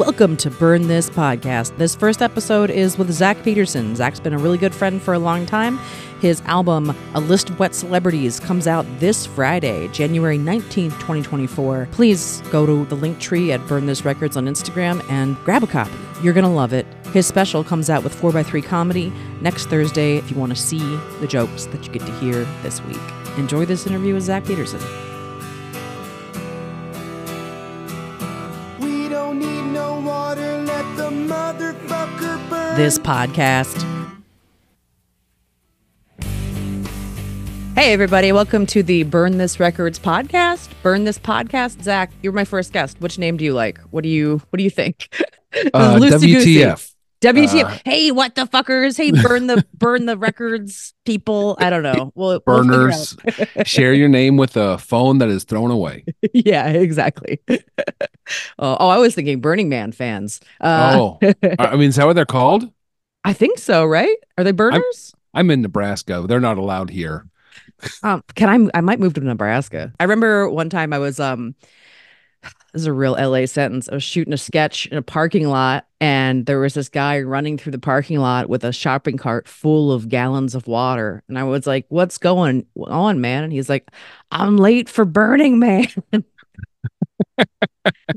Welcome to Burn This Podcast. This first episode is with Zach Peterson. Zach's been a really good friend for a long time. His album, A List of Wet Celebrities, comes out this Friday, January 19th, 2024. Please go to the link tree at Burn This Records on Instagram and grab a copy. You're going to love it. His special comes out with 4x3 comedy next Thursday if you want to see the jokes that you get to hear this week. Enjoy this interview with Zach Peterson. This podcast. Hey, everybody, welcome to the Burn This Records podcast. Burn This podcast. Zach, you're my first guest. Which name do you like? What do you What do you think? Uh, WTF. WTF. Uh, hey, what the fuckers? Hey, burn the burn the records, people. I don't know. Well, we'll Burners. Share your name with a phone that is thrown away. yeah, exactly. oh, oh, I was thinking Burning Man fans. Uh, oh, I mean, is that what they're called? I think so. Right? Are they burners? I'm in Nebraska. They're not allowed here. Um, can I? I might move to Nebraska. I remember one time I was um, this is a real LA sentence. I was shooting a sketch in a parking lot, and there was this guy running through the parking lot with a shopping cart full of gallons of water, and I was like, "What's going on, man?" And he's like, "I'm late for Burning Man."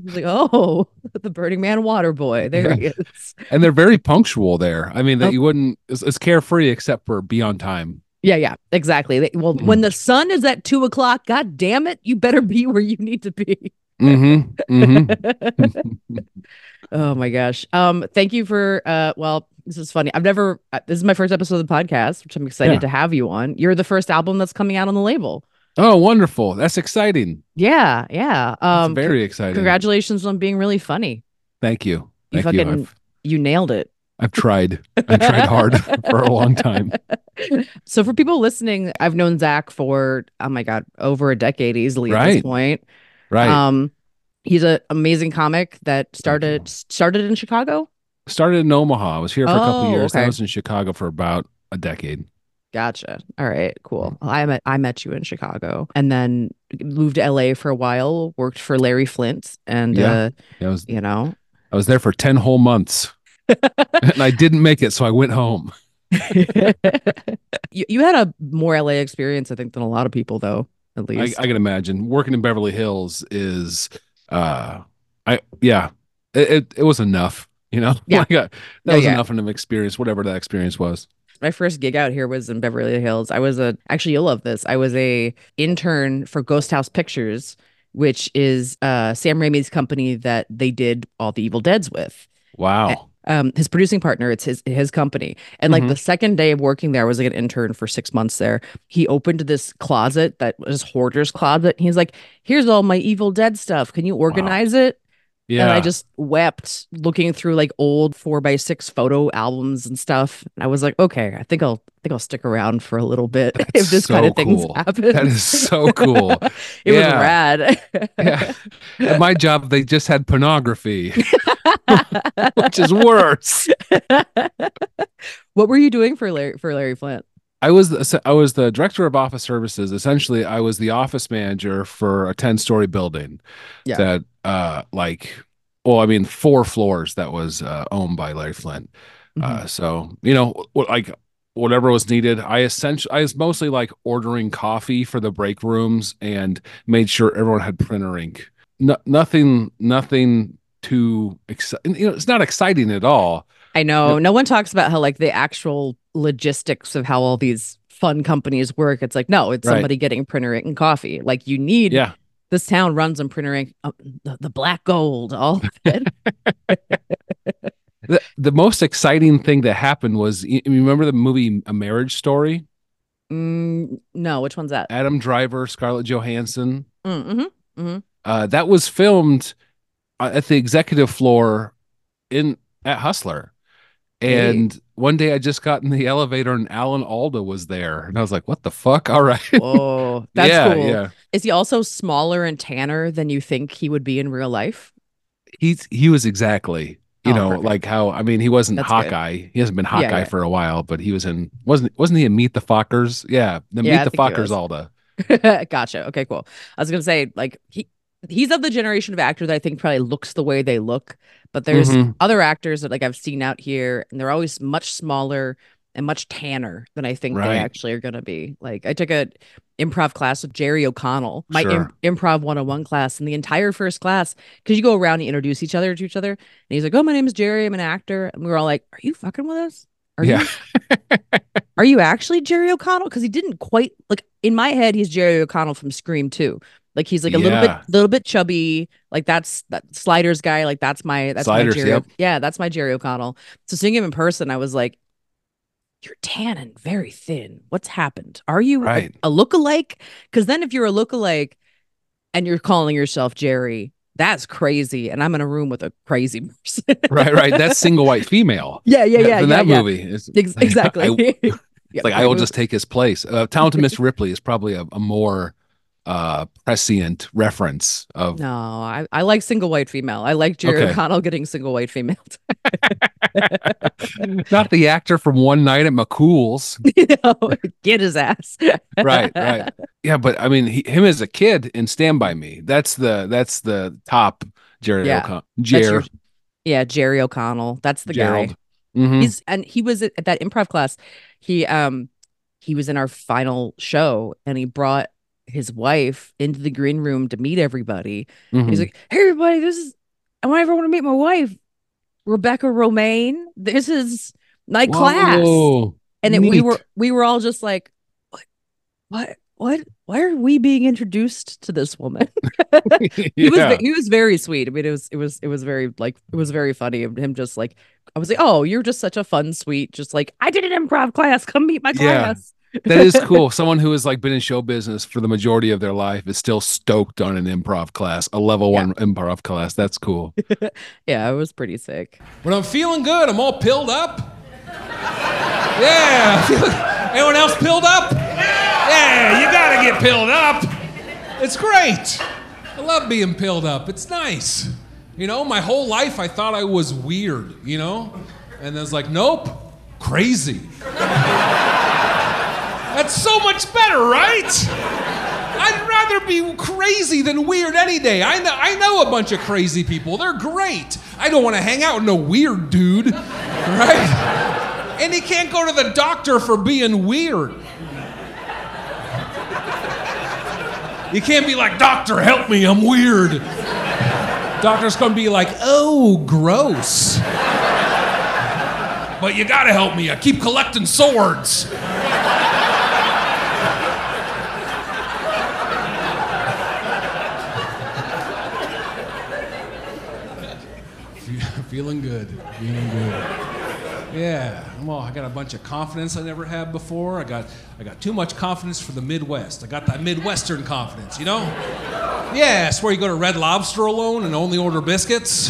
Like, "Oh, the Burning Man water boy, there he is." And they're very punctual there. I mean, that Oh. you wouldn't, it's, it's carefree except for be on time. Yeah, yeah, exactly. They- Well, when the sun is at two o'clock, god damn it, you better be where you need to be. Mm-hmm. Mm-hmm. oh my gosh. Um, thank you for uh well, this is funny. I've never uh, this is my first episode of the podcast, which I'm excited Yeah. to have you on. You're the first album that's coming out on the label. oh, wonderful. That's exciting. Yeah, yeah. That's Um very exciting. congratulations on being really funny. Thank you. You Thank you. fucking- I've, You nailed it. I've tried. I tried hard for a long time. So for people listening, I've known Zach for oh my god, over a decade easily at this point. Right. Um he's an amazing comic that started started in Chicago. Started in Omaha. I was here for a couple Oh, years. Okay. I was in Chicago for about a decade. Gotcha. All right, cool. I met I met you in Chicago and then moved to LA for a while, worked for Larry Flynt and Yeah. uh, I was you know. I was there for 10 whole months and I didn't make it, so I went home. you, you had a more LA experience I think than a lot of people though, at I, least. I can imagine working in Beverly Hills is, uh, I, yeah, it, it, it was enough, you know, Yeah. Like, uh, that was yeah. enough of an experience, whatever that experience was. My first gig out here was in Beverly Hills. I was a actually you'll love this. I was a intern for Ghost House Pictures, which is uh Sam Raimi's company that they did all the Evil Deads with. Wow. Um his producing partner it's his his company. And like Mhm. the second day of working there i was like an intern for six months there. He opened this closet that was hoarder's closet. He's like here's all my evil dead stuff. Can you organize it? Yeah. and i just wept looking through like old four by six photo albums and stuff. And i was like okay i think i'll I think i'll stick around for a little bit if That's this kind so of things cool. happen. That is so cool. it was rad. Yeah. At my job, they just had pornography, which is worse. what were you doing for larry for larry flynt I was the, I was the director of office services. Essentially, I was the office manager for a 10 story building Yeah. that uh like well, I mean four floors that was uh, owned by Larry Flynt. Mm-hmm. Uh so, you know, like whatever was needed, I essentially I was mostly like ordering coffee for the break rooms and made sure everyone had printer ink. No, nothing nothing too exciting. You know, it's not exciting at all. I know. No one talks about how like the actual logistics of how all these fun companies work. It's like, no, it's Right. somebody getting printer ink and coffee. Like you need Yeah. this town runs on printer ink, uh, the, the black gold, all of it. The, the most exciting thing that happened was you remember the movie A Marriage Story? mm, no, which one's that? Adam Driver, Scarlett Johansson. Mm, hmm Uh, that was filmed Uh, at the executive floor in at Hustler. And one day I just got in the elevator and Alan Alda was there. And I was like, what the fuck? All right. Whoa, that's yeah, cool. yeah. Is he also smaller and tanner than you think he would be in real life? He's he was exactly, you Oh, know, perfect. like how I mean he wasn't That's good. Hawkeye. He hasn't been Hawkeye yeah. for a while, but he was in wasn't wasn't he in Meet the Fockers? Yeah, the Yeah, Meet the Fockers. Alda. gotcha. Okay, cool. I was gonna say, like, he he's of the generation of actor that I think probably looks the way they look. But there's Mhm. other actors that like I've seen out here, and they're always much smaller and much tanner than I think Right. they actually are going to be. Like I took a improv class with Jerry O'Connell, my Sure. im- improv 101 class, and the entire first class, because you go around and introduce each other to each other, and he's like, "Oh, my name is Jerry. I'm an actor," and we were all like, "Are you fucking with us? Are Yeah. you are you actually Jerry O'Connell? Because he didn't quite like in my head, he's Jerry O'Connell from Scream 2. Like he's like a little bit little bit chubby. Like that's that sliders guy. Like that's my that's Sliders, my Jerry. yep. Yeah, that's my Jerry O'Connell. So seeing him in person, I was like, You're tan and very thin. What's happened? Are you a- Right. a, lookalike? Because then if you're a lookalike and you're calling yourself Jerry, that's crazy. And I'm in a room with a crazy person. right, right. That's single white female. yeah, yeah, yeah. In yeah, that yeah. movie, it's exactly. I- Yeah, like I will just take his place. Uh, Talented Miss Ripley is probably a, a more uh prescient reference of No, I, I like single white female. I like Jerry Okay. O'Connell getting single white female. not the actor from One Night at McCool's. you know, get his ass. right, right. Yeah, but I mean, he, him as a kid in Stand by Me. That's the that's the top Jerry Yeah, O'Connell. That's Jer, yeah, Jerry O'Connell. That's the guy. Gerald. Mhm. He's and he was at that improv class. He um he was in our final show and he brought his wife into the green room to meet everybody. Mhm. He's like, "Hey, everybody, this is I want everyone to meet my wife, Rebecca Romijn. This is my class." Whoa, and it, we were we were all just like what what what why are we being introduced to this woman he was Yeah. ve- he was very sweet i mean it was it was it was very like it was very funny of him just like i was like oh you're just such a fun sweet just like i did an improv class come meet my Yeah. class that is cool. Someone who has like been in show business for the majority of their life is still stoked on an improv class, a level Yeah. one improv class. That's cool. yeah it was pretty sick When I'm feeling good, I'm all pilled up. Yeah. Anyone else pilled up? Yeah, you gotta get pilled up. It's great. I love being pilled up. It's nice. You know, my whole life I thought I was weird, you know? And then was like, nope, crazy. That's so much better, right? I'd rather be crazy than weird any day. I know, I know a bunch of crazy people. They're great. I don't want to hang out with no weird dude, right? And he can't go to the doctor for being weird. You can't be like, Doctor, help me, I'm weird. Doctor's gonna be like, oh, gross. But you gotta help me, I keep collecting swords. Feeling good. Feeling good. Yeah. I'm I got a bunch of confidence I never had before. I got I got too much confidence for the Midwest. I got that Midwestern confidence, you know? Yeah, it's where you go to Red Lobster alone and only order biscuits.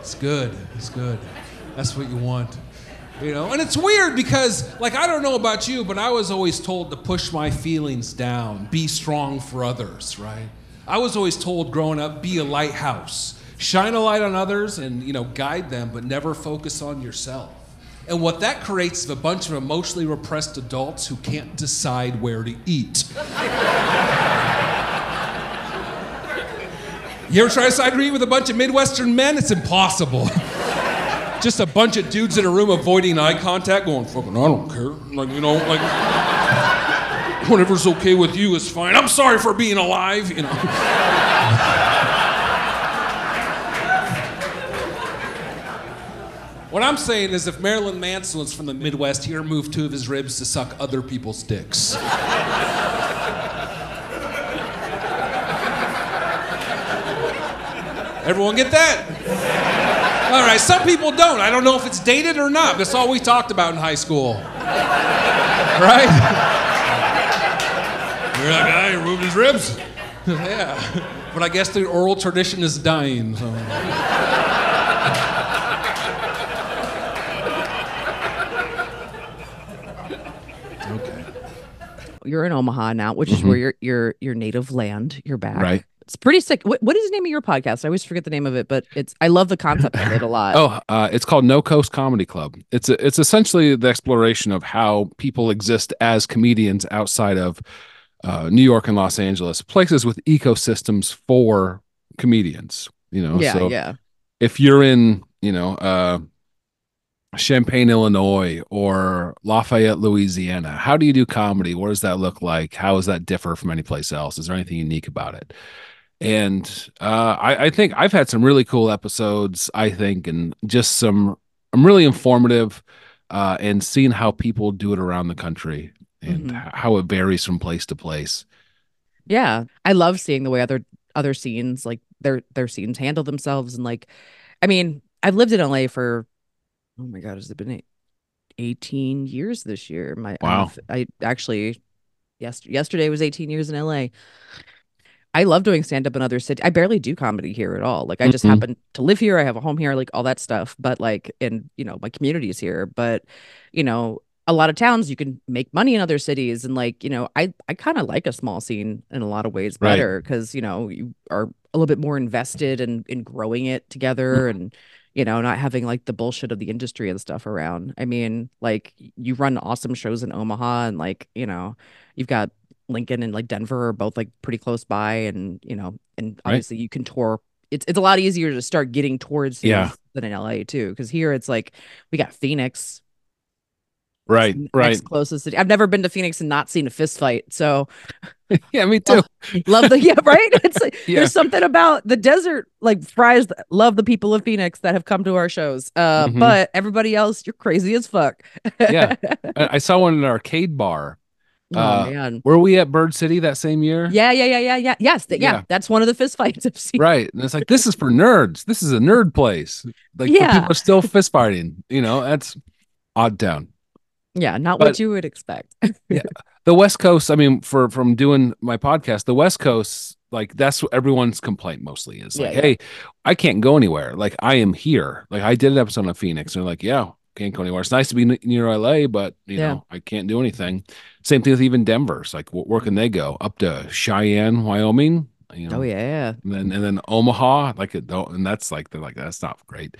It's good. It's good. That's what you want. You know, and it's weird because, like, I don't know about you, but I was always told to push my feelings down, be strong for others, right? I was always told growing up, be a lighthouse, shine a light on others and, you know, guide them, but never focus on yourself. And what that creates is a bunch of emotionally repressed adults who can't decide where to eat. You ever try to decide to eat with a bunch of Midwestern men? It's impossible. Just a bunch of dudes in a room avoiding eye contact, going, fucking, I don't care. Like, you know, like, whatever's okay with you is fine. I'm sorry for being alive, you know. What I'm saying is, if Marilyn Manson was from the Midwest, he removed two of his ribs to suck other people's dicks. Everyone get that? All right, some people don't. I don't know if it's dated or not. That's all we talked about in high school. Right? You're that guy who removed his ribs? yeah. But I guess the oral tradition is dying. So. Okay. you're in omaha now which is where your your your native land you're back Right. it's pretty sick what, what is the name of your podcast i always forget the name of it but it's i love the concept of it a lot Oh, uh, it's called No Coast Comedy Club. It's a, it's essentially the exploration of how people exist as comedians outside of uh, New York and Los Angeles, places with ecosystems for comedians. You know, yeah, so yeah. if you're in, you know, uh, Champaign, Illinois, or Lafayette, Louisiana, how do you do comedy? What does that look like? How does that differ from any place else? Is there anything unique about it? And uh, I, I think I've had some really cool episodes. I think, and just some, I'm really informative, uh, and seeing how people do it around the country and Mhm. how it varies from place to place. Yeah. I love seeing the way other other scenes like their their scenes handle themselves and like I mean, I've lived in LA for oh my god, has it been 18 years this year? My Wow. f- I actually yes yesterday was 18 years in LA. I love doing stand up in other cities. I barely do comedy here at all. Like I just Mhm. happen to live here. I have a home here, like all that stuff. But like and you know, my community is here. But you know, a lot of towns you can make money in other cities and like, you know, I I kind of like a small scene in a lot of ways better because, you know, you are a little bit more invested in in growing it together mm-hmm. and you know, not having like the bullshit of the industry and stuff around. I mean, like you run awesome shows in Omaha and like, you know, you've got Lincoln and like Denver are both like pretty close by and, you know, and Right. obviously you can tour it's it's a lot easier to start getting towards Yeah. than in LA too. Because here it's like we got Phoenix, Right, next right. closest city. I've never been to Phoenix and not seen a fist fight. So Yeah, me too. love the yeah, right? It's like Yeah. there's something about the desert, like fries. Love the people of Phoenix that have come to our shows. Uh, Mhm. but everybody else, you're crazy as fuck. Yeah. I I saw one in an arcade bar. oh Uh, man. Were we at Bird City that same year? Yeah, yeah, yeah, yeah, yeah. Yes, th- yeah, Yeah. That's one of the fist fights I've seen. Right. And it's like, this is for nerds. This is a nerd place. Like, Yeah. people are still fist fighting. You know, that's odd town. Yeah, not But- what you would expect. Yeah. The West Coast, I mean, for from doing my podcast, the West Coast, like that's what everyone's complaint mostly is like, Yeah, yeah. hey, I can't go anywhere. Like I am here. Like I did an episode on Phoenix, and they're like, yeah, can't go anywhere. It's nice to be near LA, but you Yeah. know, I can't do anything. Same thing with even Denver. It's like, wh- where can they go? Up to Cheyenne, Wyoming. You know, oh yeah, and then and then Omaha, like it don't, and that's like they're like that's not great.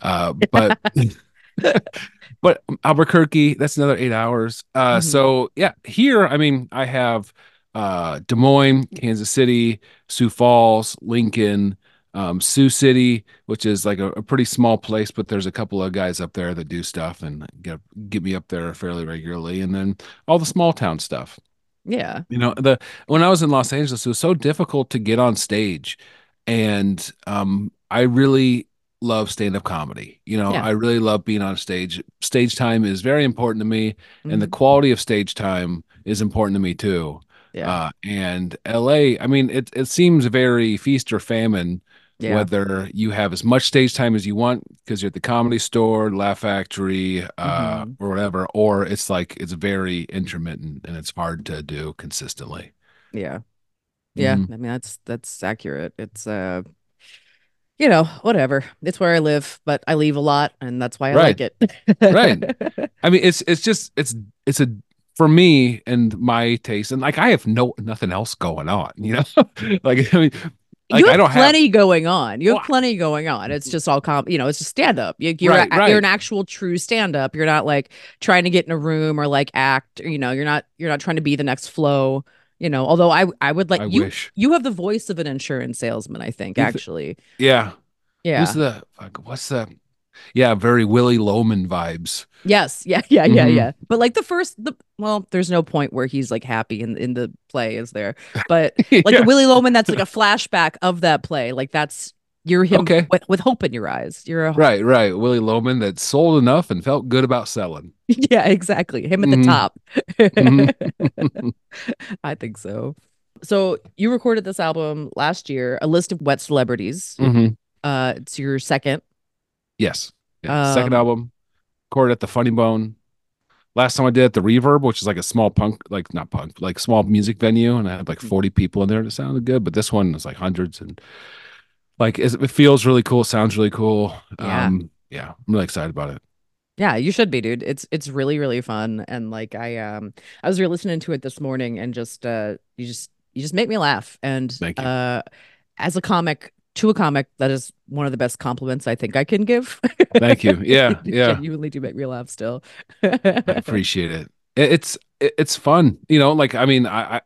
Uh, but but Albuquerque, that's another eight hours. Uh, Mhm. so yeah, here, I mean, I have uh Des Moines, Kansas City, Sioux Falls, Lincoln, um, Sioux City, which is like a, a pretty small place, but there's a couple of guys up there that do stuff and get get me up there fairly regularly, and then all the small town stuff. yeah, You know, the when I was in Los Angeles, it was so difficult to get on stage, and um, I really love stand-up comedy. You know, Yeah. I really love being on stage. Stage time is very important to me, and the Mhm. quality of stage time is important to me too. yeah, Uh, and LA, I mean, it it seems very feast or famine yeah, whether you have as much stage time as you want because you're at the comedy store, Laugh Factory, uh, Mhm. or whatever, or it's like it's very intermittent and it's hard to do consistently. yeah, yeah. Mhm. I mean, that's that's accurate. It's uh, you know, whatever. It's where I live, but I leave a lot, and that's why I like it. Right. I mean, it's it's just it's it's a for me and my taste, and like I have no nothing else going on, you know. like I mean, like you have I don't have plenty going on. You have Well, plenty going on. It's just all com. You know, it's just stand up. You, you're Right, right. you're an actual true stand up. You're not like trying to get in a room or like act. You know, you're not you're not trying to be the next Flo. You know, although I I would like I you. wish. You have the voice of an insurance salesman. I think actually. Yeah. Yeah. Who's the what's the yeah, very Willy Loman vibes. Yes. Yeah. Yeah. Yeah. Mhm. Yeah. But like the first, the well, there's no point where he's like happy in in the play, is there? But like Yeah. the Willy Loman, that's like a flashback of that play. Like that's you're him Okay. with, with hope in your eyes. You're a Right, right. Willy Loman that sold enough and felt good about selling. yeah, exactly. Him at the Mhm. top. Mhm. I think so. So you recorded this album last year, a list of wet celebrities. Mhm. Uh, it's your second. Yes. Yeah. Second Um, album, recorded at the Funny Bone. Last time I did at the Reverb, which is like a small punk, like not punk, like small music venue, and I had like 40 people in there. It sounded good, but this one was like hundreds and like it feels really cool. Sounds really cool. Yeah. Um, yeah, I'm really excited about it. Yeah, you should be, dude. It's it's really really fun, and like I um I was re-listening to it this morning, and just uh you just you just make me laugh, and uh as a comic to a comic, that is one of the best compliments I think I can give. Thank you. Yeah, You yeah. genuinely do make me laugh still. I appreciate it. It- It's it's fun, you know. Like I mean, I,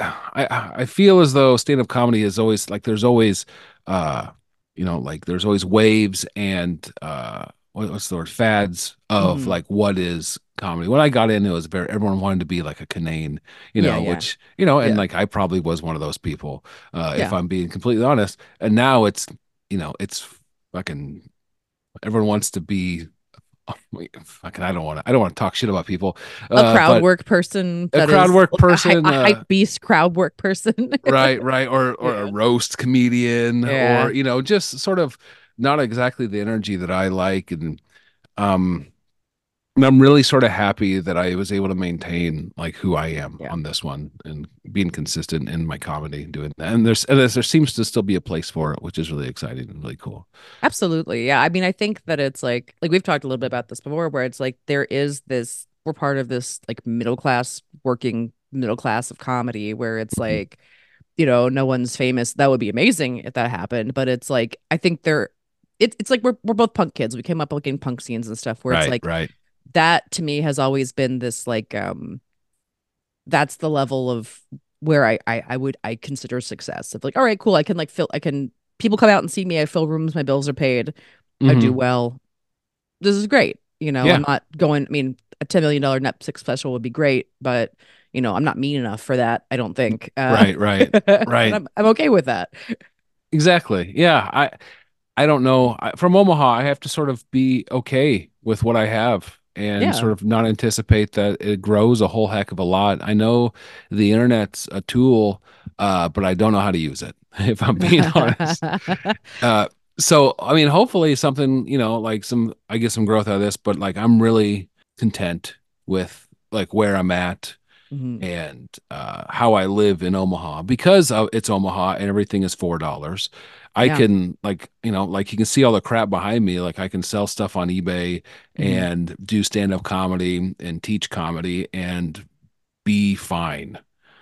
I I feel as though stand up comedy is always like there's always uh you know like there's always waves and uh what- what's the word fads of Mhm. like what is comedy. When I got in, it was very everyone wanted to be like a Kinane, you know, yeah. which you know, and Yeah. like I probably was one of those people, uh, if I'm being completely honest. And now it's you know it's fucking everyone wants to be. wait, Fucking, I don't want to. I don't want to talk shit about people. A uh, crowd but- work person. A crowd work a person, A, uh, hype beast crowd work person. right right or or a roast comedian Yeah. or you know just sort of not exactly the energy that i like and um and i'm really sort of happy that i was able to maintain like who i am Yeah. on this one and being consistent in my comedy and doing that and there's and there's, there seems to still be a place for it which is really exciting and really cool Absolutely. Yeah. I mean, I think that it's like like we've talked a little bit about this before where it's like there is this we're part of this like middle class working middle class of comedy where it's Mhm. like you know, no one's famous. That would be amazing if that happened, but it's like I think there it's it's like we're we're both punk kids. We came up like in punk scenes and stuff where right it's like right that to me has always been this like um that's the level of where I, I I would I consider success of like all right cool I can like fill I can people come out and see me I fill rooms my bills are paid I do Mhm. well this is great you know Yeah. I'm not going I mean a ten million dollar Netflix special would be great but you know I'm not mean enough for that I don't think uh, right right right. I'm, I'm okay with that Exactly. Yeah. I I don't know. I, from Omaha, I have to sort of be okay with what I have and Yeah. sort of not anticipate that it grows a whole heck of a lot. I know the internet's a tool, uh, but I don't know how to use it, if I'm being honest. Uh, so I mean, hopefully something, you know, like some I get some growth out of this, but like I'm really content with like where I'm at Mhm. and uh, how I live in Omaha because it's Omaha and everything is four dollars. I Yeah. can like you know like you can see all the crap behind me. Like I can sell stuff on eBay Mhm. and do stand up comedy and teach comedy and be fine.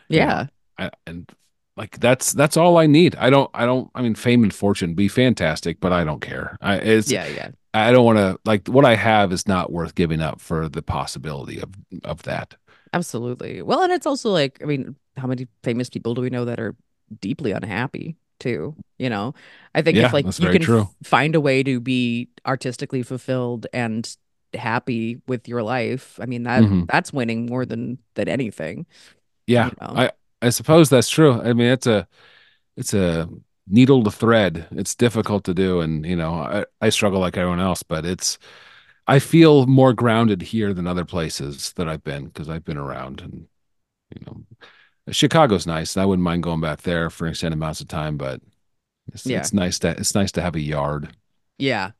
you know. yeah I, and like that's that's all I need. I don't I don't I mean fame and fortune be fantastic, but I don't care. I it's yeah yeah I don't want to like what I have is not worth giving up for the possibility of of that. Absolutely. Well, and it's also like, I mean, how many famous people do we know that are deeply unhappy too? You know, I think Yeah, if like you can f- find a way to be artistically fulfilled and happy with your life, I mean that Mhm. that's winning more than than anything. Yeah, you know? I I suppose that's true. I mean, it's a it's a needle to thread. It's difficult to do, and you know, I, I struggle like everyone else, but it's I feel more grounded here than other places that I've been because I've been around, and you know, Chicago's nice. I wouldn't mind going back there for extended amounts of time, but it's, Yeah. it's nice to it's nice to have a yard. Yeah.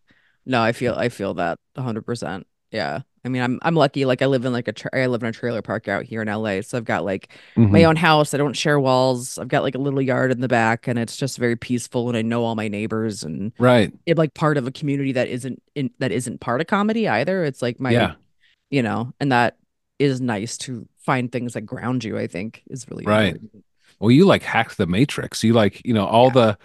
No, I feel I feel that 100%. Yeah. I mean, I'm I'm lucky like I live in like a tra- I live in a trailer park out here in LA, so I've got like my Mhm. own house. I don't share walls. I've got like a little yard in the back and it's just very peaceful and I know all my neighbors and Right. it like part of a community that isn't in that isn't part of comedy either. It's like my Yeah. you know, and that is nice to find things that ground you, I think is really Right. important. Well, you like hacked the matrix. You like, you know, all Yeah. the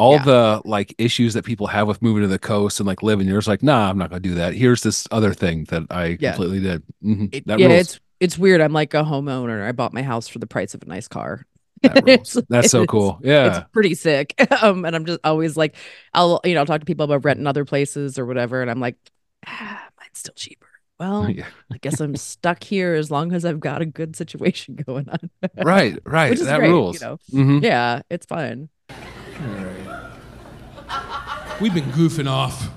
all Yeah. the like issues that people have with moving to the coast and like living. You're just like, nah, I'm not gonna do that. Here's this other thing that I Yeah. completely did. Mhm. It- that yeah, rules. it's it's weird. I'm like a homeowner. I bought my house for the price of a nice car. That rules. That's so cool yeah It's pretty sick. Um, and I'm just always like, I'll you know, I'll talk to people about renting other places or whatever, and I'm like, ah, mine's still cheaper. Well, yeah. I guess I'm stuck here as long as I've got a good situation going on. Right. Right. Which is that great, rules. you know. Mhm. Yeah, it's fine. We've been goofing off.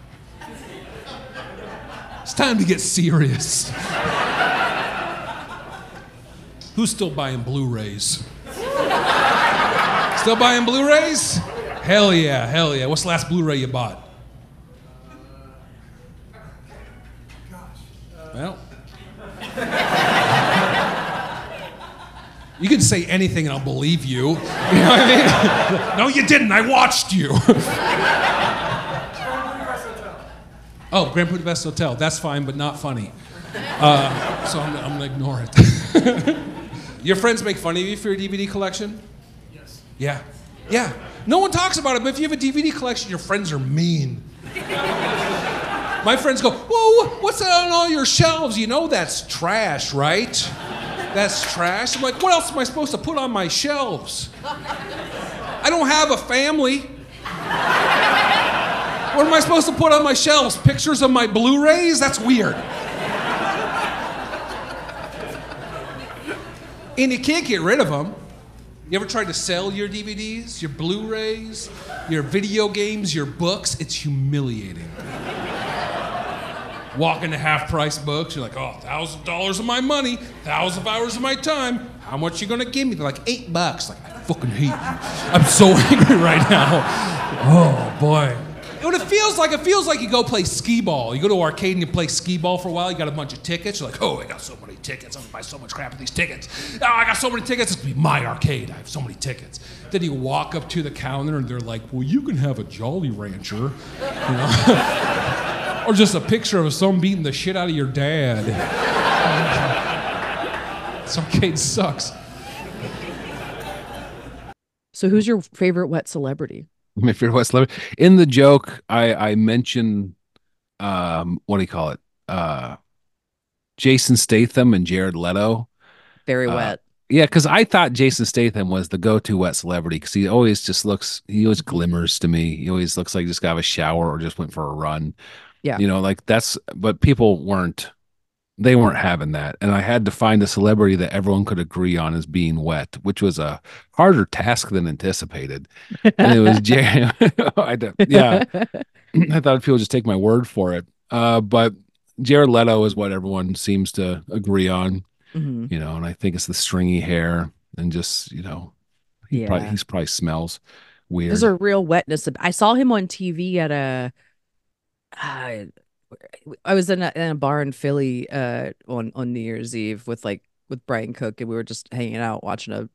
It's time to get serious. Who's still buying Blu-rays? Still buying Blu-rays? Hell yeah, hell yeah. What's the last Blu-ray you bought? Well, you can say anything and I'll believe you. You know what I mean? no, you didn't. I watched you. oh, Grand Budapest Hotel. That's fine, but not funny. Uh, so I'm, I'm gonna ignore it. your friends make fun of you for your DVD collection? Yes. Yeah. Yeah. No one talks about it, but if you have a DVD collection, your friends are mean. My friends go, Whoa, what's that on all your shelves? You know that's trash, right? That's trash. I'm like, what else am I supposed to put on my shelves? I don't have a family. What am I supposed to put on my shelves? Pictures of my Blu rays? That's weird. And you can't get rid of them. You ever tried to sell your DVDs, your Blu rays, your video games, your books? It's humiliating. Walk into half price books, you're like, oh, thousand dollars of my money, thousand hours of my time. How much you gonna give me? They're like, eight bucks. Like, I fucking hate you. I'm so angry right now. Oh boy. What it feels like, it feels like you go play skee ball. You go to arcade and you play skee ball for a while, you got a bunch of tickets. You're like, oh, I got so many tickets. I'm gonna buy so much crap with these tickets. Oh, I got so many tickets, it's gonna be my arcade. I have so many tickets. Then you walk up to the counter and they're like, well, you can have a Jolly Rancher. You know? or just a picture of someone beating the shit out of your dad. this arcade sucks. So, who's your favorite wet celebrity? my favorite West celebrity. In the joke, I I mention um what do you call it? Uh Jason Statham and Jared Leto. Very Uh, wet. Yeah, because I thought Jason Statham was the go-to wet celebrity because he always just looks he always glimmers to me. He always looks like he just got a shower or just went for a run. Yeah. You know, like that's but people weren't they weren't having that. And I had to find a celebrity that everyone could agree on as being wet, which was a harder task than anticipated. And it was Jared. I don't, yeah. I thought people would just take my word for it. Uh, but Jared Leto is what everyone seems to agree on, Mhm. you know, and I think it's the stringy hair and just, you know, he probably he's probably smells weird. There's a real wetness. I saw him on TV at a. Uh, I was in a, in a bar in Philly uh, on on New Year's Eve with like with Brian Cook, and we were just hanging out watching a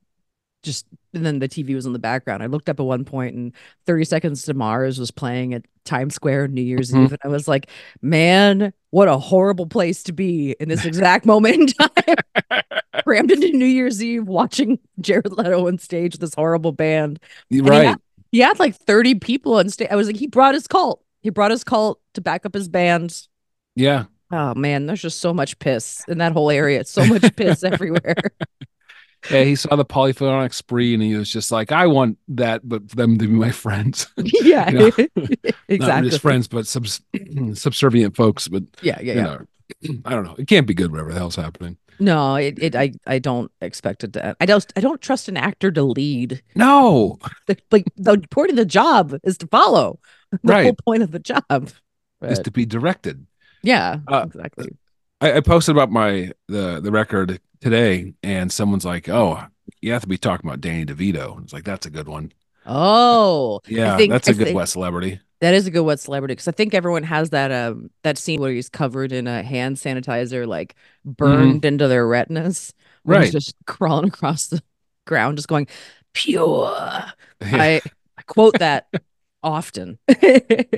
just. And then the TV was in the background. I looked up at one point, and Thirty Seconds to Mars was playing at Times Square on New Year's Mhm. Eve, and I was like, "Man, what a horrible place to be in this exact moment in time." Crammed into New Year's Eve, watching Jared Leto on stage with this horrible band. You're he right. had- He had like 30 people on stage. I was like, he brought his cult. He brought his cult to back up his band. yeah. Oh man, there's just so much piss in that whole area. It's so much piss everywhere. Yeah. He saw the polyphonic spree and he was just like, I want that, but for them to be my friends. yeah, You know, Not exactly. just friends, but subs- subservient folks. But Yeah, yeah, you yeah. know, I don't know. It can't be good, whatever the hell's happening. No, it, it I I don't expect it to. I don't I don't trust an actor to lead. No. The- Like the point of the job is to follow. The whole point of the job. Is to be directed. yeah, Uh, exactly. I, I posted about my the the record today, and someone's like, "Oh, you have to be talking about Danny DeVito." It's like that's a good one. Oh, Yeah, think- that's a good West celebrity. That is a good wet celebrity because I think everyone has that um that scene where he's covered in a hand sanitizer, like burned into their retinas. when he's Mm-hmm. Right. just crawling across the ground, just going pure. Yeah. I, I quote that often.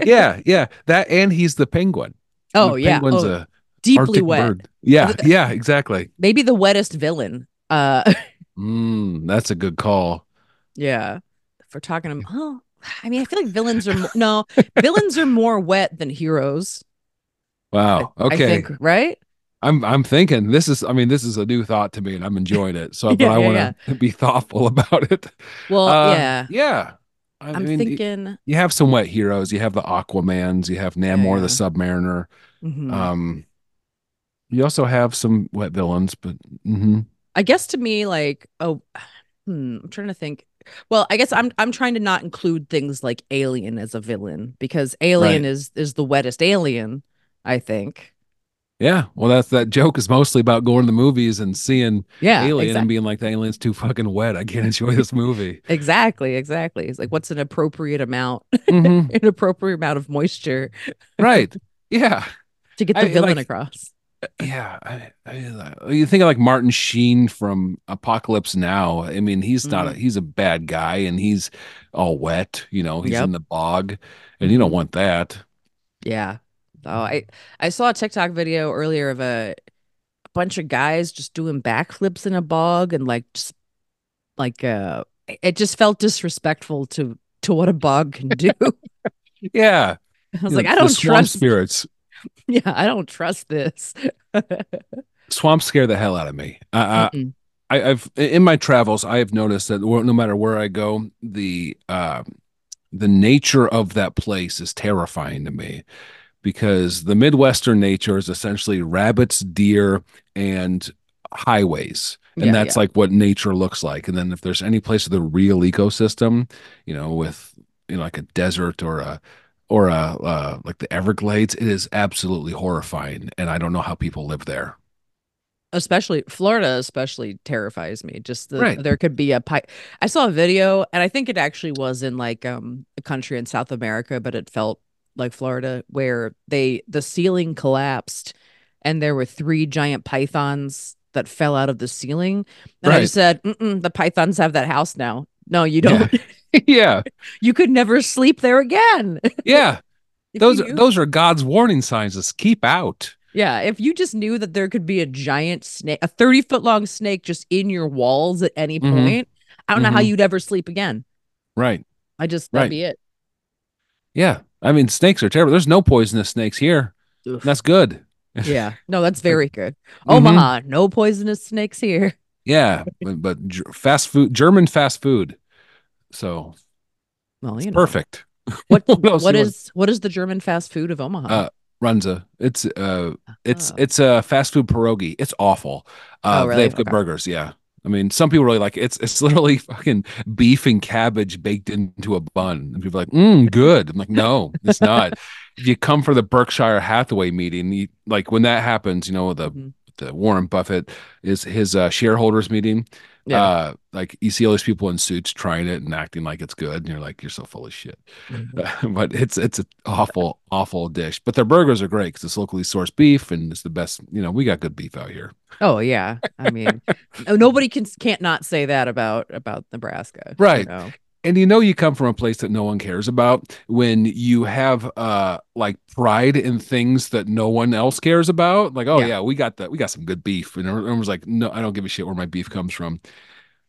yeah, yeah. That and he's the penguin. Oh The yeah. penguin's Oh, a deeply Arctic wet. bird. Yeah, yeah, exactly. Maybe the wettest villain. Uh, Mm, that's a good call. yeah. We're talking, about, oh, I mean, I feel like villains are mo- no villains are more wet than heroes. Wow. I Okay. think, right? I'm I'm thinking this is I mean this is a new thought to me and I'm enjoying it. So but I want to be thoughtful about it. Well, Uh, yeah. Yeah. I I'm mean, thinking. you have some wet heroes. You have the Aquamans. You have Namor yeah. the Submariner. mhm. Um, you also have some wet villains, but mhm. I guess to me, like, oh, hmm, I'm trying to think. Well, I guess I'm I'm trying to not include things like Alien as a villain because Alien Right. is is the wettest alien. I think. yeah. Well, that's that joke is mostly about going to the movies and seeing Yeah, Alien exact- and being like the alien's too fucking wet. I can't enjoy this movie. exactly, exactly. It's like what's an appropriate amount, Mhm. an appropriate amount of moisture Right. Yeah. to get the I- villain like- across. Yeah, I, I, you think of like Martin Sheen from Apocalypse Now. I mean, he's not a he's a bad guy, and he's all wet. You know, he's Yep. in the bog, and you don't Mhm. want that. Yeah. Oh, I I saw a TikTok video earlier of a, a bunch of guys just doing backflips in a bog and like just like uh it just felt disrespectful to to what a bog can do. Yeah, I was You like, know, I don't trust spirits. Yeah, I don't trust this. swamps scare the hell out of me. I, I, I've in my travels, I have noticed that no matter where I go, the uh, the nature of that place is terrifying to me because the midwestern nature is essentially rabbits, deer, and highways, and Yeah, that's yeah. like what nature looks like. And then if there's any place with a real ecosystem, you know, with you know like a desert or a or a uh, like the Everglades, it is absolutely horrifying, and I don't know how people live there. especially Florida especially terrifies me. Just the Right. there could be a pi- I saw a video and I think it actually was in like um a country in South America, but it felt like Florida where they the ceiling collapsed and there were three giant pythons that fell out of the ceiling. And I just said, the pythons have that house now. No, you don't. yeah, you could never sleep there again. yeah. If those you are, those are God's warning signs. Just keep out. Yeah, if you just knew that there could be a giant snake, a 30 foot long snake just in your walls at any Mhm. point, I don't know how Mhm. you'd ever sleep again. Right. I just, that'd Right. be it. Yeah. I mean, snakes are terrible. There's no poisonous snakes here. Oof. That's good. Yeah, no, that's very good. Mhm. Omaha, no poisonous snakes here. Yeah, but, but fast food, German fast food. So Well, it's you know. perfect. What, What what is what is the German fast food of Omaha? Uh, Runza. It's uh, it's Oh. it's a fast food pierogi. It's awful. Uh, Oh, really? They have good Okay. burgers. Yeah. I mean, some people really like it. it's it's literally fucking beef and cabbage baked into a bun, and people are like, mm, good. I'm like, no, it's not. if you come for the Berkshire Hathaway meeting, you, like when that happens, you know, the Mhm. the Warren Buffett is his uh, shareholders meeting. Yeah. Uh, like you see all these people in suits trying it and acting like it's good, and you're like, you're so full of shit. Mhm. but it's it's an awful, awful dish. But their burgers are great because it's locally sourced beef and it's the best. You know, we got good beef out here. Oh yeah, I mean, nobody can can't not say that about about Nebraska, Right. you know? And you know, you come from a place that no one cares about when you have uh like pride in things that no one else cares about. Like, oh Yeah. yeah, we got that. We got some good beef, and everyone's like, no, I don't give a shit where my beef comes from.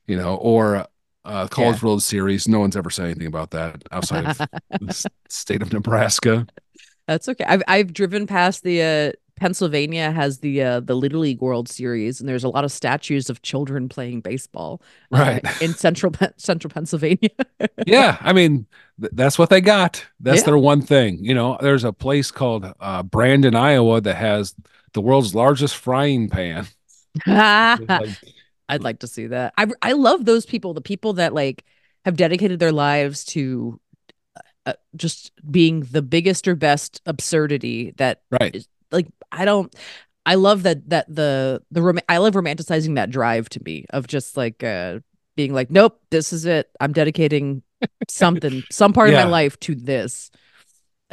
You know, or uh College World Series. No one's ever said anything about that outside of the state of Nebraska. That's okay. I've I've driven past the uh Pennsylvania has the uh the Little League World Series and there's a lot of statues of children playing baseball uh, in central central Pennsylvania. yeah i mean th- that's what they got that's Yeah. their one thing you know there's a place called uh, brandon iowa that has the world's largest frying pan like, I'd like to see that. I I love those people, the people that like have dedicated their lives to uh, just being the biggest or best absurdity that right is like I don't I love that that the the rom- I love romanticizing that drive to me of just like uh being like nope this is it. I'm dedicating something some part of my life to this.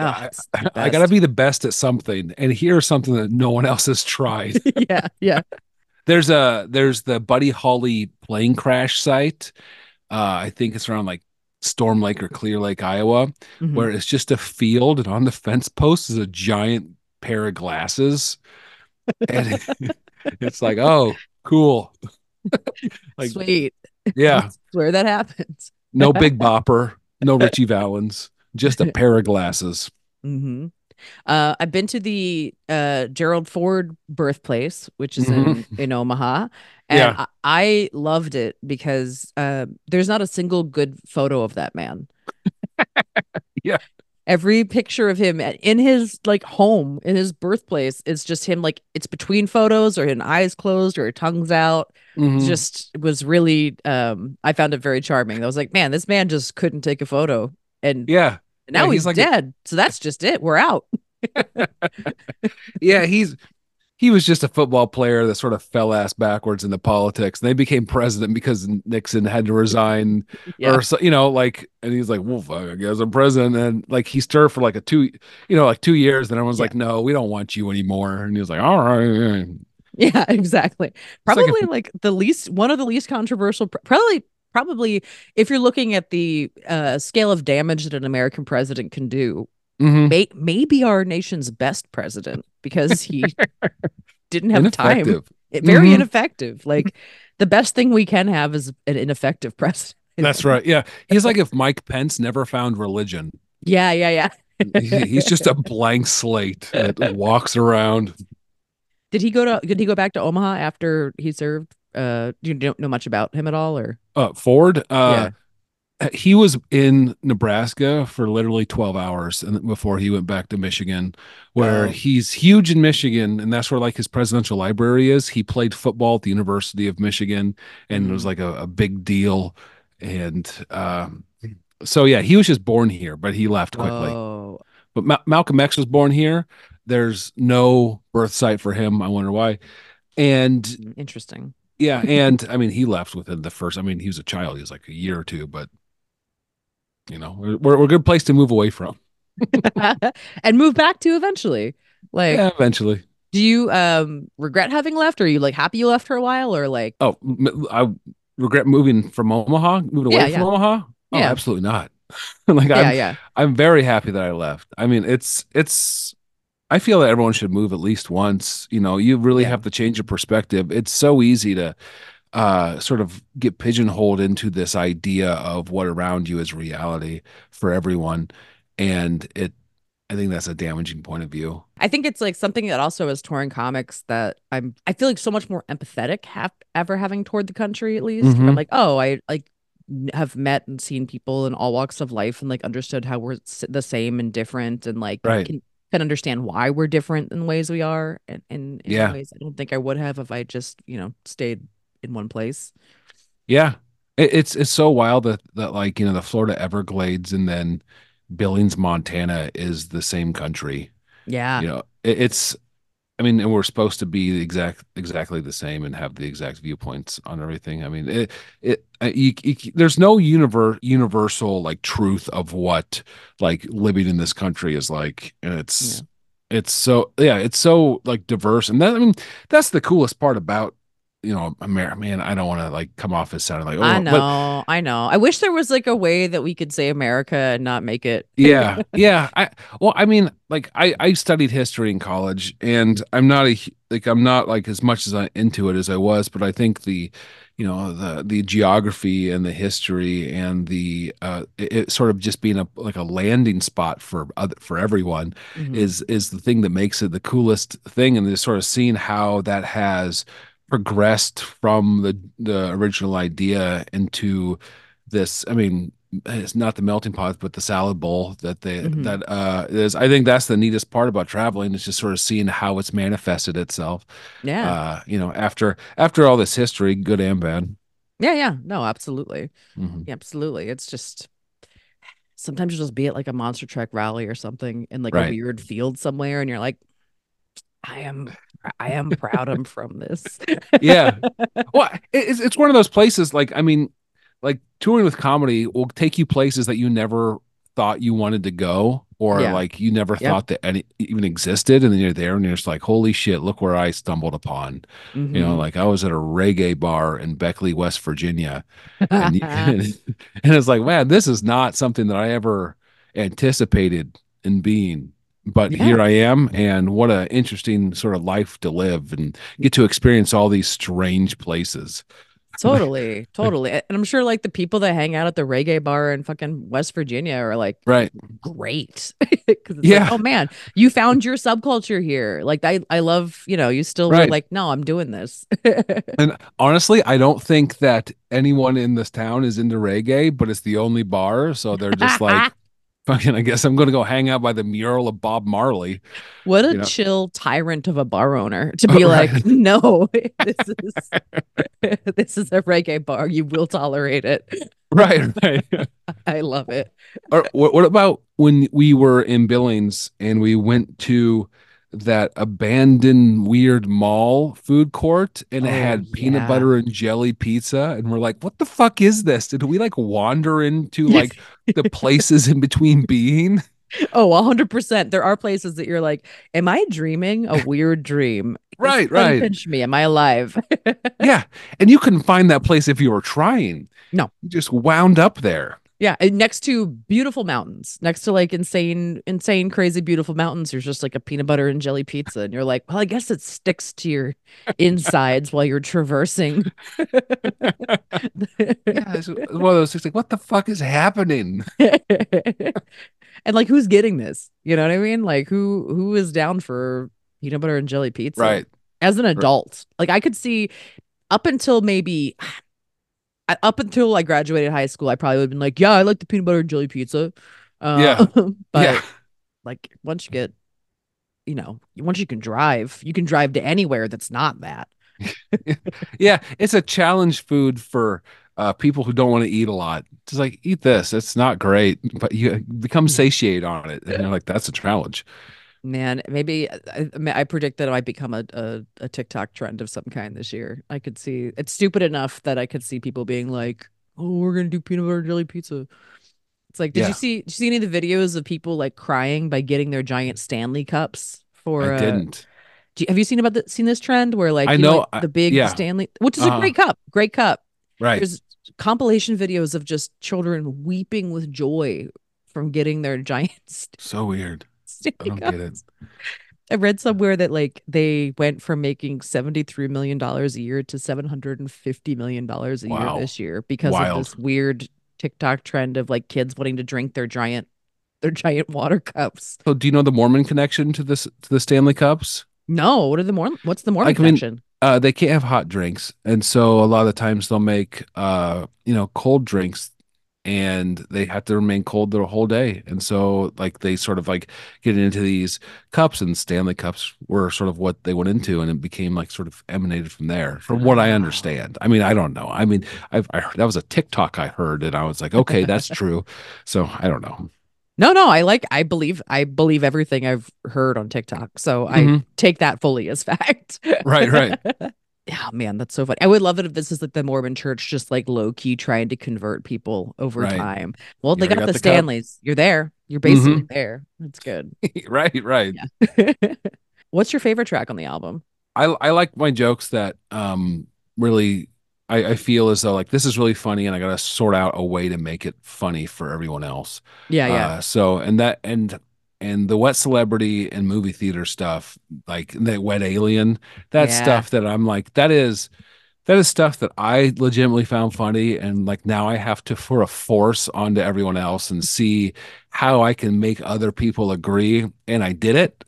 Oh, the i gotta be the best at something and here's something that no one else has tried. Yeah yeah. There's a there's the buddy holly plane crash site. Uh i think it's around like storm lake or clear lake iowa Mhm. where it's just a field and on the fence post is a giant pair of glasses and it's like oh cool like sweet yeah That's where that happens. no big bopper no richie valens just a pair of glasses hmm Uh, I've been to the uh, Gerald Ford birthplace, which is Mhm. in, in Omaha, and Yeah. I, I loved it because uh, there's not a single good photo of that man. Yeah. Every picture of him at- in his like home, in his birthplace, it's just him like it's between photos or his eyes closed or his tongues out. Mhm. Just was really um I found it very charming. I was like, man, this man just couldn't take a photo. And yeah now yeah, he's, he's like a- dead. so that's just it. We're out. yeah he's he was just a football player that sort of fell ass backwards into politics. And they became president because Nixon had to resign, Yeah. or so, you know, like, and he's like, "Well, fuck, I guess I'm president." And like he stirred for like a two, you know, like two years. Then everyone's Yeah. like, "No, we don't want you anymore." And he was like, "All right." yeah." Exactly. like Probably a- like the least one of the least controversial probably probably if you're looking at the uh scale of damage that an American president can do, Mhm. may, maybe our nation's best president because he didn't have time. It- very Mhm. ineffective. Like the best thing we can have is an ineffective president. That's right. Yeah, he's like if Mike Pence never found religion. Yeah, yeah, yeah. He- he's just a blank slate that walks around. Did he go to? Did he go back to Omaha after he served? Uh, do you don't know much about him at all, or Uh, Ford. Uh, he was in Nebraska for literally 12 hours and before he went back to Michigan, where Oh. he's huge in Michigan, and that's where like his presidential library is. He played football at the University of Michigan, and it was Mhm. like a, a big deal. And um, so yeah, he was just born here, but he left quickly. Oh, But Ma- Malcolm X was born here. There's no birth site for him. I wonder why. And interesting. yeah, and I mean, he left within the first. I mean, he was a child. He was like a year or two, but you know, we're we're, a good place to move away from. and move back to eventually. Like, yeah, eventually. do you um regret having left? Or are you like happy you left for a while, or like? Oh, I regret moving from Omaha, moving away Yeah, from yeah. Omaha. Oh, Yeah. absolutely not. like yeah, I'm, yeah. I'm very happy that I left. I mean, it's it's. I feel that everyone should move at least once. You know, you really have to change your perspective. It's so easy to uh sort of get pigeonholed into this idea of what around you is reality for everyone and it i think that's a damaging point of view I think it's like something that also is touring comics that I'm I feel like so much more empathetic have ever having toward the country at least. Mhm. I'm like, oh, I like have met and seen people in all walks of life and like understood how we're the same and different and like Right. can can understand why we're different in the ways we are and in, in Yeah. ways I don't think I would have if I just, you know, stayed in one place. yeah. It, it's it's so wild that that like you know the florida everglades and then billings montana is the same country. Yeah. you know it, it's i mean and we're supposed to be the exact exactly the same and have the exact viewpoints on everything. I mean it it uh, you, you, there's no univer, universal like truth of what like living in this country is like. And it's it's so yeah it's so like diverse. And that i mean that's the coolest part about you know america man i don't want to like come off as sounding like oh I know, I know. I wish there was like a way that we could say America and not make it. yeah yeah i well i mean like i i studied history in college and i'm not a like i'm not like as much as i into it as i was but i think the you know the the geography and the history and the uh it, it sort of just being a like a landing spot for other for everyone Mhm. is is the thing that makes it the coolest thing and just sort of seeing how that has progressed from the the original idea into this i mean it's not the melting pot but the salad bowl that they Mhm. that uh is i think that's the neatest part about traveling is just sort of seeing how it's manifested itself yeah. uh you know after after all this history good and bad yeah, yeah. No, absolutely. Mhm. Yeah, absolutely. It's just sometimes you'll just be at like a monster truck rally or something in like Right. a weird field somewhere, and you're like, I am, I am proud I'm from this. yeah well it's, it's one of those places like i mean like touring with comedy will take you places that you never thought you wanted to go or Yeah. like you never Yep. thought that any even existed and then you're there and you're just like holy shit look where i stumbled upon you know Mhm. like i was at a reggae bar in beckley west virginia and, you- and, it's like man this is not something that i ever anticipated in being but Yeah. here i am and what an interesting sort of life to live and get to experience all these strange places totally, totally. And I'm sure like the people that hang out at the reggae bar in fucking West Virginia are like right great. it's Yeah. like, oh man, you found your subculture here. Like I, I love, you know, you still Right. like, no, I'm doing this. and honestly i don't think that anyone in this town is into reggae but it's the only bar so they're just like fucking i guess i'm gonna go hang out by the mural of bob marley What a You know? chill tyrant of a bar owner to oh, be Oh, like, right. no, this is this is a reggae bar. You will tolerate it. right right I love it. or what, what about when we were in billings and we went to that abandoned weird mall food court and it Oh, had peanut butter and jelly pizza and we're like what the fuck is this did we like wander into like the places in between being oh 100% There are places that you're like, am I dreaming a weird dream? Right, right. Pinch me. Am I alive? yeah and you couldn't find that place if you were trying No. you just wound up there yeah, and next to beautiful mountains, next to like insane, insane, crazy, beautiful mountains. There's just like a peanut butter and jelly pizza, and you're like, well, I guess it sticks to your insides while you're traversing. yeah it's one of those things like what the fuck is happening and like who's getting this you know what i mean like who who is down for peanut butter and jelly pizza right as an adult. Like I could see up until maybe up until I graduated high school, I probably would have been like, yeah, I like the peanut butter and jelly pizza. Uh, Yeah. but yeah. like once you get, you know, once you can drive, you can drive to anywhere that's not that. Yeah. It's a challenge food for uh, people who don't want to eat a lot. Just like eat this. It's not great, but you become satiated on it. And you're like, that's a challenge. Man, maybe I, I predict that it might become a, a a TikTok trend of some kind this year. I could see it's stupid enough that I could see people being like, "Oh, we're gonna do peanut butter and jelly pizza." It's like, did Yeah. you see? Did you see any of the videos of people like crying by getting their giant Stanley cups for? I uh, didn't. do you- have you seen about the, seen this trend where like I you know, like, I- the big yeah. Stanley, which is Uh-huh. a great cup, great cup. Right. There's compilation videos of just children weeping with joy from getting their giant st- So weird. I don't get it. I read somewhere that like they went from making $73 million a year to $750 million a Wow. year this year because Wild. of this weird TikTok trend of like kids wanting to drink their giant their giant water cups. So do you know the Mormon connection to this to the Stanley Cups? No, what are the Mormon what's the Mormon I mean, connection? uh, they can't have hot drinks, and so a lot of the times they'll make uh, you know cold drinks, and they have to remain cold the whole day. And so like they sort of like get into these cups, and Stanley cups were sort of what they went into, and it became like sort of emanated from there, from what I understand. I mean, I don't know. I mean, I've I heard, that was a TikTok I heard, and I was like, okay, that's true. So I don't know. No, no, I like I believe I believe everything I've heard on TikTok. So I Mhm. take that fully as fact. Right, right. Yeah, man, that's so funny. I would love it if this is like the Mormon church just like low key trying to convert people over Right. time. Well, You they got, got the, the cup. Stanleys. You're there. You're basically Mhm. there. That's good. right, right. What's your favorite track on the album? I I like my jokes that um really I, I feel as though like this is really funny and I gotta sort out a way to make it funny for everyone else. Yeah, yeah. Uh, so and that and and the wet celebrity and movie theater stuff, like the wet alien, that Yeah. stuff that I'm like, that is that is stuff that I legitimately found funny and like now I have to for a force onto everyone else and see how I can make other people agree. And I did it.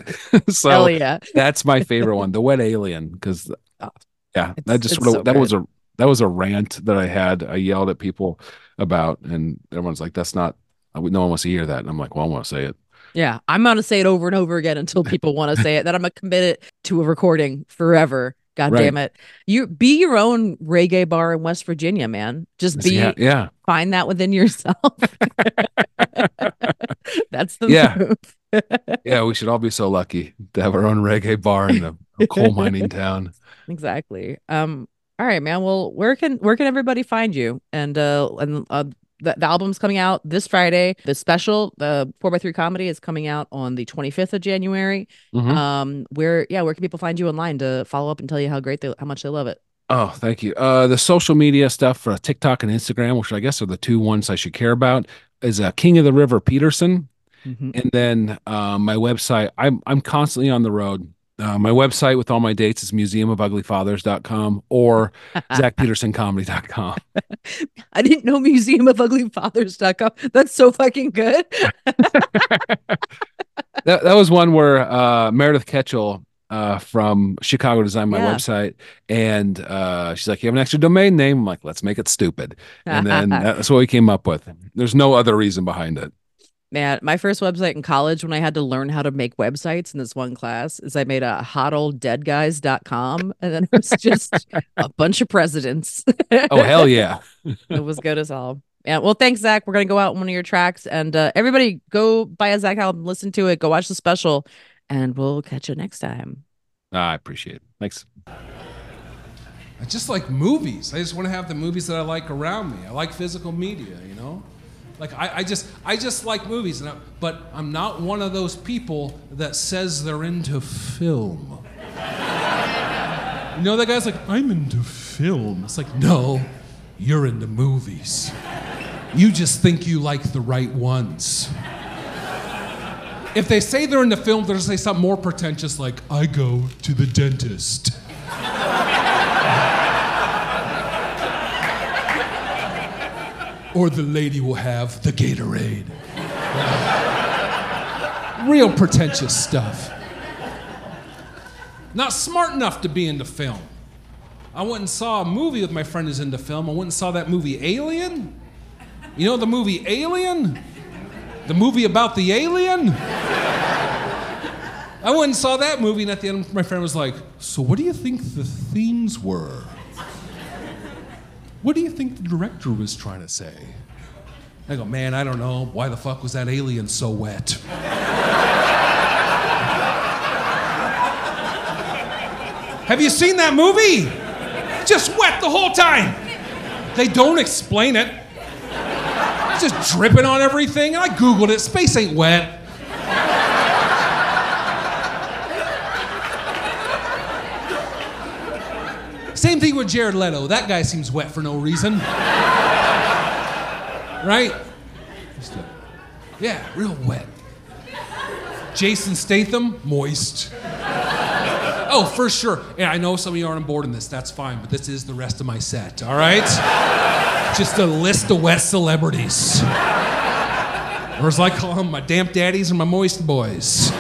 so yeah. that's my favorite one, the wet alien, because Oh, yeah, it's- that just sort of so that was a that was a rant that I had. I yelled at people about, and everyone's like, "That's not." No one wants to hear that, and I'm like, "Well, I want to say it." Yeah. I'm gonna say it over and over again until people want to say it. That I'm gonna commit it to a recording forever. God Right. damn it. You be your own reggae bar in West Virginia, man. Just be yeah, yeah, find that within yourself. That's the Yeah. move. yeah. We should all be so lucky to have our own reggae bar in a, a coal mining town. exactly. Um. All right, man. Well, where can where can everybody find you? And uh, and uh, the, the album's coming out this Friday. The special, the four x three comedy, is coming out on the twenty fifth of January. Mhm. Um. Where yeah, where can people find you online to follow up and tell you how great they how much they love it? Oh, thank you. Uh, the social media stuff for TikTok and Instagram, which I guess are the two ones I should care about, is uh, King of the River Peterson. and then uh, my website i'm i'm constantly on the road uh, my website with all my dates is museumofuglyfathers.com or zachpetersoncomedy.com I didn't know Museum of Ugly That's so fucking good. that, that was one where uh, meredith ketchell uh, from chicago designed my Yeah. website and uh, she's like you have an extra domain name? I'm like let's make it stupid. And then that's what we came up with. There's no other reason behind it Man, my first website in college when I had to learn how to make websites in this one class is I made a hotoldeadguys.com and then it was just a bunch of presidents. oh hell yeah it was good as all. Yeah. Well, thanks, Zach. We're gonna go out on one of your tracks and uh, everybody go buy a Zach album, listen to it, go watch the special, and we'll catch you next time. Ah, i appreciate it thanks I just like movies. I just want to have the movies that I like around me. I like physical media, you know? Like I, I just I just like movies, I, but I'm not one of those people that says they're into film. you know that guy's like, I'm into film. It's like, no, you're into movies. You just think you like the right ones. If they say they're into film, they'll say something more pretentious like, I go to the dentist. Or the lady will have the Gatorade. Real pretentious stuff. not smart enough to be into film. I went and saw a movie with my friend who's into film. I went and saw that movie Alien. You know the movie Alien? The movie about the alien? I went and saw that movie, and at the end, my friend was like, So, what do you think the themes were? What do you think the director was trying to say? I go, Man, I don't know. Why the fuck was that alien so wet? Have you seen that movie? Just wet the whole time. They don't explain it. It's just dripping on everything. And I Googled it. Space ain't wet. Same thing with Jared Leto. That guy seems wet for no reason. right? A- yeah, real wet. Jason Statham, moist. Oh, for sure. Yeah, I know some of you aren't on board in this. That's fine, but this is the rest of my set, all right? Just a list of wet celebrities. Or as I call them, my damp daddies and my moist boys.